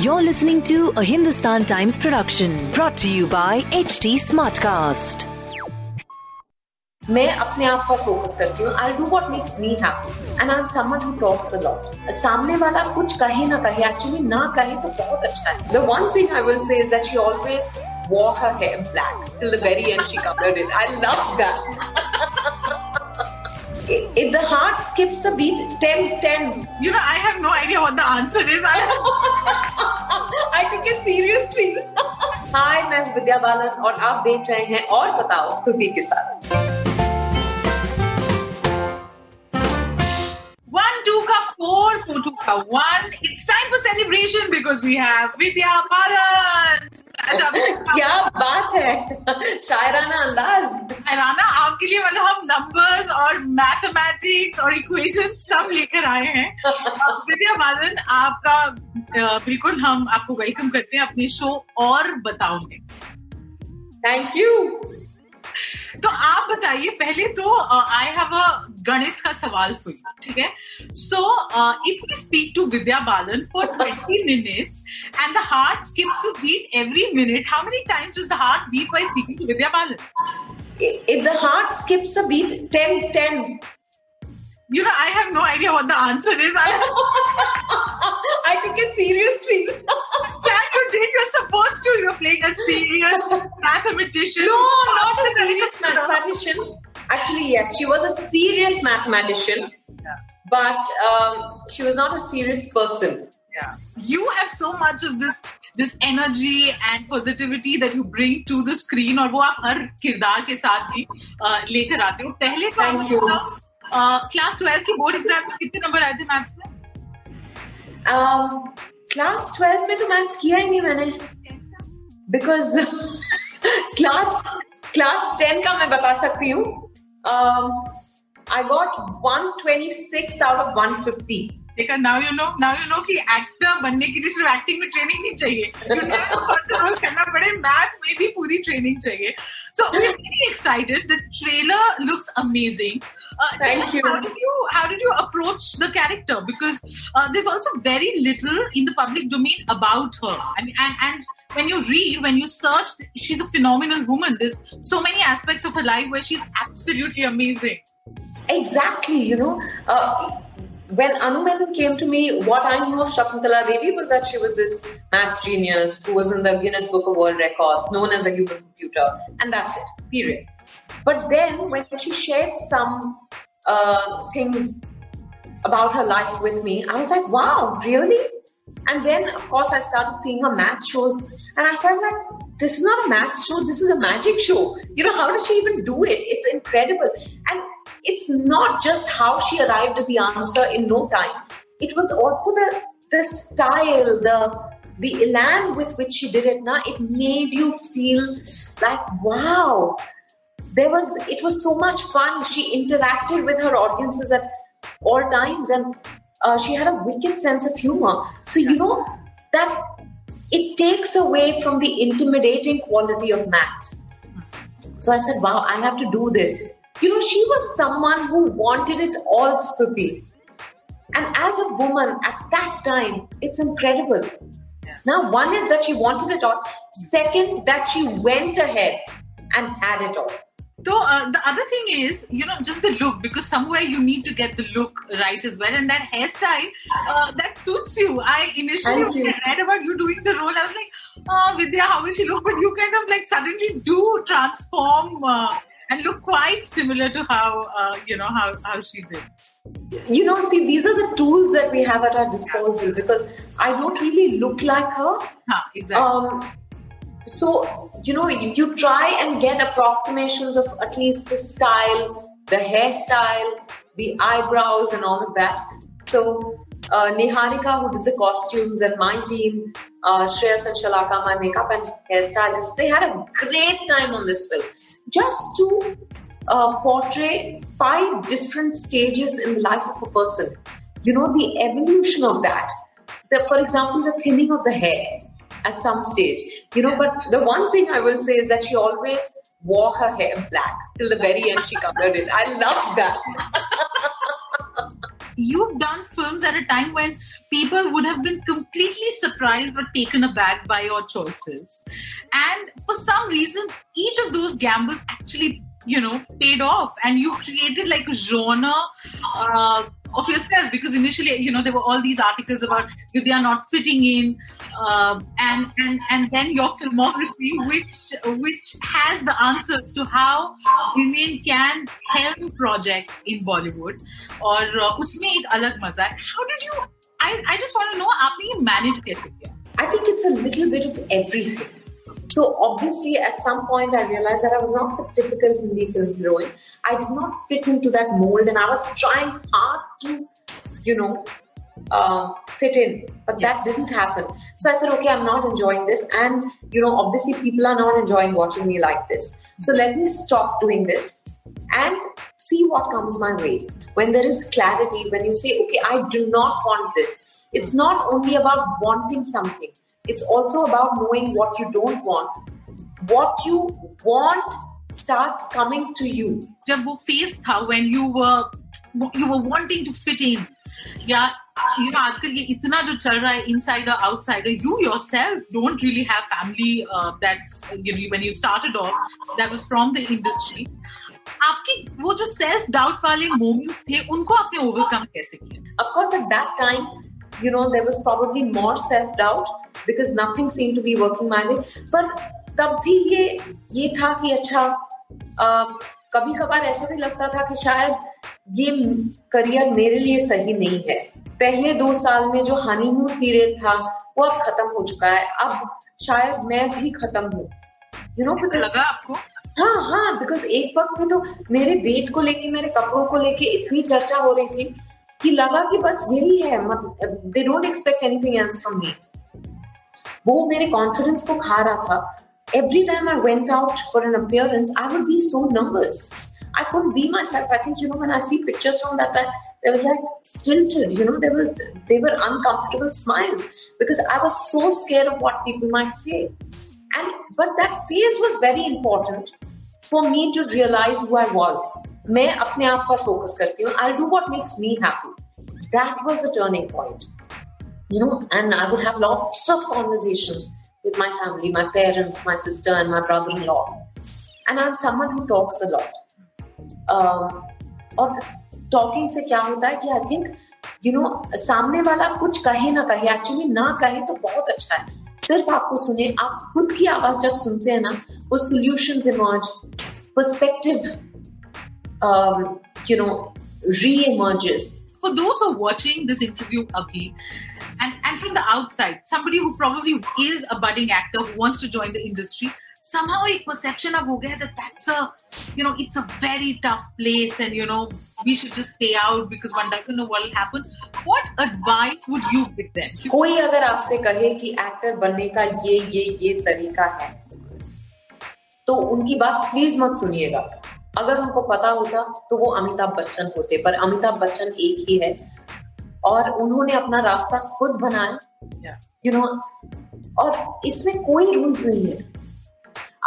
You're listening to a Hindustan Times production brought to you by HT Smartcast. मैं अपने आप पर focus करती हूँ। I do what makes me happy and I am someone who talks a lot सामने वाला कुछ कहे ना कहे एक्चुअली ना कहे तो बहुत अच्छा है। The one thing I will say is that she always wore her hair black till the very end she covered it. I love that. If the heart skips a beat 10 10 You know, I have no idea what the answer is. I, I took it seriously. Hi मैं हूँ विद्या बालन और आप देख रहे हैं और बताओ स्तुति के साथ one, two ka four, four, two ka one. It's time for celebration because we have Vidya Balan. अच्छा, क्या बात है? शायराना अंदाज। शायराना आपके लिए मतलब हम नंबर्स और मैथमेटिक्स और इक्वेशन सब लेकर आए हैं। विद्या बालन आपका बिल्कुल हम आपको वेलकम करते हैं अपने शो और बताओगे। थैंक यू तो आप बताइए, पहले तो आई हैव अ गणित का सवाल फॉर यू ठीक है? So if you speak to Vidya Balan for 20 minutes and the heart skips a beat every minute how many times is the heart beat while speaking to Vidya Balan if the heart skips a beat 10 10 You know, I have no idea what the answer is. I, i took it seriously Can you did? You're supposed to. You're playing a serious mathematician. no not a serious mathematician actually yes she was a serious mathematician Yeah. but um, she was not a serious person Yeah. You have so much of this this energy and positivity that you bring to the screen और वो आप हर किरदार के साथ भी अ, लेकर आते हो पहले तो Thank you. क्लास ट्वेल्व की बोर्ड एग्ज़ाम में कितने नंबर आए थे मैथ्स में? क्लास ट्वेल्व में तो मैथ्स किया ही नहीं मैंने। बिकॉज़ क्लास क्लास टेन का मैं बता सकती हूँ। आई गॉट 126 आउट ऑफ़ 150 देखा now you know now you know कि एक्टर बनने के लिए सिर्फ़ एक्टिंग में ट्रेनिंग नहीं चाहिए। करना पड़े मैथ में भी पूरी ट्रेनिंग चाहिए। So we are very excited the trailer looks amazing Thank you. How did you how did you approach the character? Because uh, there's also very little in the public domain about her. I mean, and and when you read, when you search, she's a phenomenal woman. There's so many aspects of her life where she's absolutely amazing. Exactly, you know. Uh, when Anu Menon came to me, what I knew of Shakuntala Devi was that she was this maths genius who was in the Guinness Book of World Records, known as a human computer, and that's it, period. But then when she shared some uh, things about her life with me, I was like, wow, really? And then, of course, I started seeing her math shows, and I felt like this is not a math show, this is a magic show. You know, how does she even do it? It's incredible. And it's not just how she arrived at the answer in no time, it was also the, the style, the the elan with which she did it. Now, it made you feel like, wow, there was it was so much fun. She interacted with her audiences at all times and uh, she had a wicked sense of humor. So you know that it takes away from the intimidating quality of maths so i said wow i have to do this. You know she was someone who wanted it all stuti. And as a woman at that time it's incredible. Now one is that she wanted it all. Second that she went ahead and had it all So uh, the other thing is, you know, just the look because somewhere you need to get the look right as well, and that hairstyle uh, that suits you. I initially you. when I read about you doing the role, I was like, "Oh, Vidya, how will she look?" But you kind of like suddenly do transform uh, and look quite similar to how uh, you know how how she did. you know, see, these are the tools that we have at our disposal because I don't really look like her. Huh, exactly. Um, so, you know, you, you try and get approximations of at least the style, the hairstyle, the eyebrows, and all of that. So, uh, Niharika, who did the costumes, and my team, uh, Shreyas and Shalaka, my makeup and hairstylist, they had a great time on this film. Just to uh, portray five different stages in the life of a person. You know, the evolution of that. The, for example, the thinning of the hair at some stage. You know, but the one thing I will say is that she always wore her hair black till the very end. She covered it. I love that. you've done films at a time when people would have been completely surprised or taken aback by your choices. And for some reason, each of those gambles actually, you know paid off. And you created like a genre uh, of yourself. Because initially you know there were all these articles about they are not fitting in. Uh, and and and then your filmography which which has the answers to how women can helm project in bollywood. Or uh, usme ek alag how did you i i just want to know how did you manage it? i think it's a little bit of everything. So obviously, at some point, I realized that I was not the typical Hindi film heroine. I did not fit into that mold, and I was trying hard to, you know, uh, fit in, but that didn't happen. So I said, okay, I'm not enjoying this, and you know, obviously, people are not enjoying watching me like this. So let me stop doing this and see what comes my way. When there is clarity, when you say, okay, I do not want this, it's not only about wanting something it's also about knowing what you don't want. What you want starts coming to you. जब वो phase था when you were you were wanting to fit in या you know आजकल ये इतना जो चल रहा है insider outsider you yourself don't really have family uh, that's you know when you started off that was from the industry आपकी वो जो सेल्फ डाउट वाले मोमेंट्स थे उनको आपने ओवरकम कैसे किया Of course, at that time, you know, there was probably more self doubt Because nothing seemed to be working my way. पर तब भी ये ये था कि अच्छा कभी कभार ऐसा भी लगता था कि शायद ये करियर मेरे लिए सही नहीं है। पहले दो साल में जो हनीमून पीरियड था वो अब खत्म हो चुका है। अब शायद मैं भी खत्म हूँ। यू नो बिकॉज़ लगा आपको? हाँ हाँ बिकॉज़ एक वक्त में तो मेरे वेट को लेके मेरे कपड़ों को लेके इतनी चर्चा हो रही थी कि लगा कि बस यही है मतलब they don't expect anything else from me वो मेरे कॉन्फिडेंस को खा रहा था every time I went out for an appearance, I would be so nervous. I couldn't be myself. I think you know when I see pictures from that time, there was like stilted. You know, there was they were uncomfortable smiles because I was so scared of what people might say. And but that phase was very important for me to realize who I was. मैं अपने आप पर focus करती हूँ. I'll do what makes me happy. That was a turning point. You know, and I would have lots of conversations with my family, my parents, my sister, and my brother-in-law. And I'm someone who talks a lot. Um, और talking से क्या होता है कि I think you know सामने वाला कुछ कहे ना कहे एक्चुअली ना कहे तो बहुत अच्छा है सिर्फ आपको सुने आप खुद की आवाज जब सुनते हैं ना वो solution emerge perspective you know री emerges for those who are watching this interview, Abhi, and, and from the outside, somebody who probably is a budding actor who wants to join the industry, somehow a perception of gaya that that's a, you know, it's a very tough place and, you know, we should just stay out because one doesn't know what will happen. What advice would you give them? कोई अगर आपसे कहे कि actor बनने का ये ये ये तरीका है तो उनकी बात प्लीज़ मत सुनिएगा अगर उनको पता होता तो वो अमिताभ बच्चन होते पर अमिताभ बच्चन एक ही है और उन्होंने अपना रास्ता खुद बनाया। यू नो और इसमें कोई रूल्स नहीं है।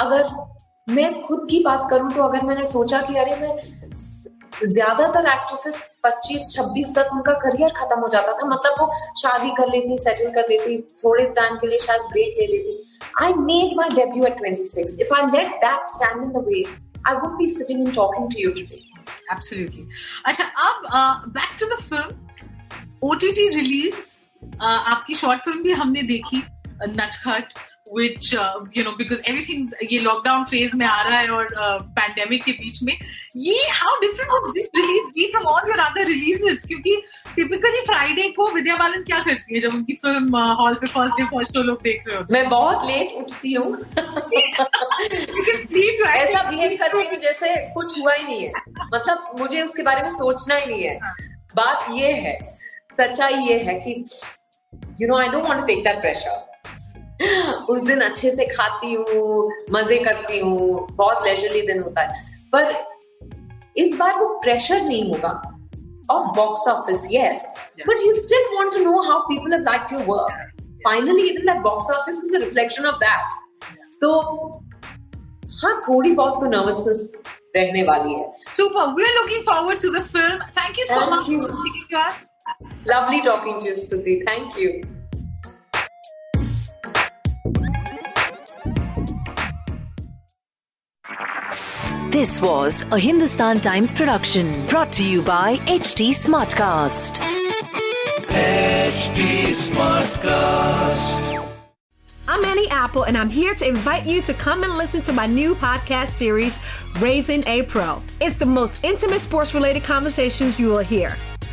अगर मैं खुद की बात करूँ तो अगर मैंने सोचा कि अरे मैं ज़्यादातर एक्ट्रेसेस 25-26 तक उनका करियर खत्म हो जाता था मतलब वो शादी कर लेती सेटल कर लेती थोड़े टाइम के लिए शायद ब्रेक ले लेती। I made my debut at 26 if I let that stand in the way I wouldn't be sitting and talking to you today. Absolutely. Acha, अब uh, back to the film. OTT release. Uh, आपकी short film भी हमने देखी Natkhat which you no because everything's ये lockdown phase में आ रहा है और पैंडेमिक uh, के बीच में। ये different would this release? be from all your other releases क्योंकि टिपिकली फ्राइडे को विद्या बालन क्या करती है जब उनकी फ़िल्म हॉल पे फ़र्स्ट डे फ़र्स्ट शो लोग देख रहे हो? मैं बहुत लेट उठती हूँ। ऐसा बिहेव करती हूँ जैसे कुछ हुआ ही नहीं है। मतलब मुझे उसके बारे में सोचना ही नहीं है। बात ये है सच्चाई ये है कि you know I don't want to take that pressure उस दिन अच्छे से खाती हूँ मज़े करती हूँ बहुत लेजरली दिन होता है। पर इस बार वो प्रेशर नहीं होगा। Off box office yes but you still want to know how people have like to work finally even that box office is a reflection of that तो हाँ थोड़ी बहुत तो नर्वसनेस रहने वाली है। Super we are looking forward to the film thank you so much for taking us you. for speaking to us. lovely talking to you Stuti thank you This was a Hindustan Times production brought to you by HT Smartcast. HT Smartcast. I'm Annie Apple, and I'm here to invite you to come and listen to my new podcast series, Raising a Pro. It's the most intimate sports related conversations you will hear.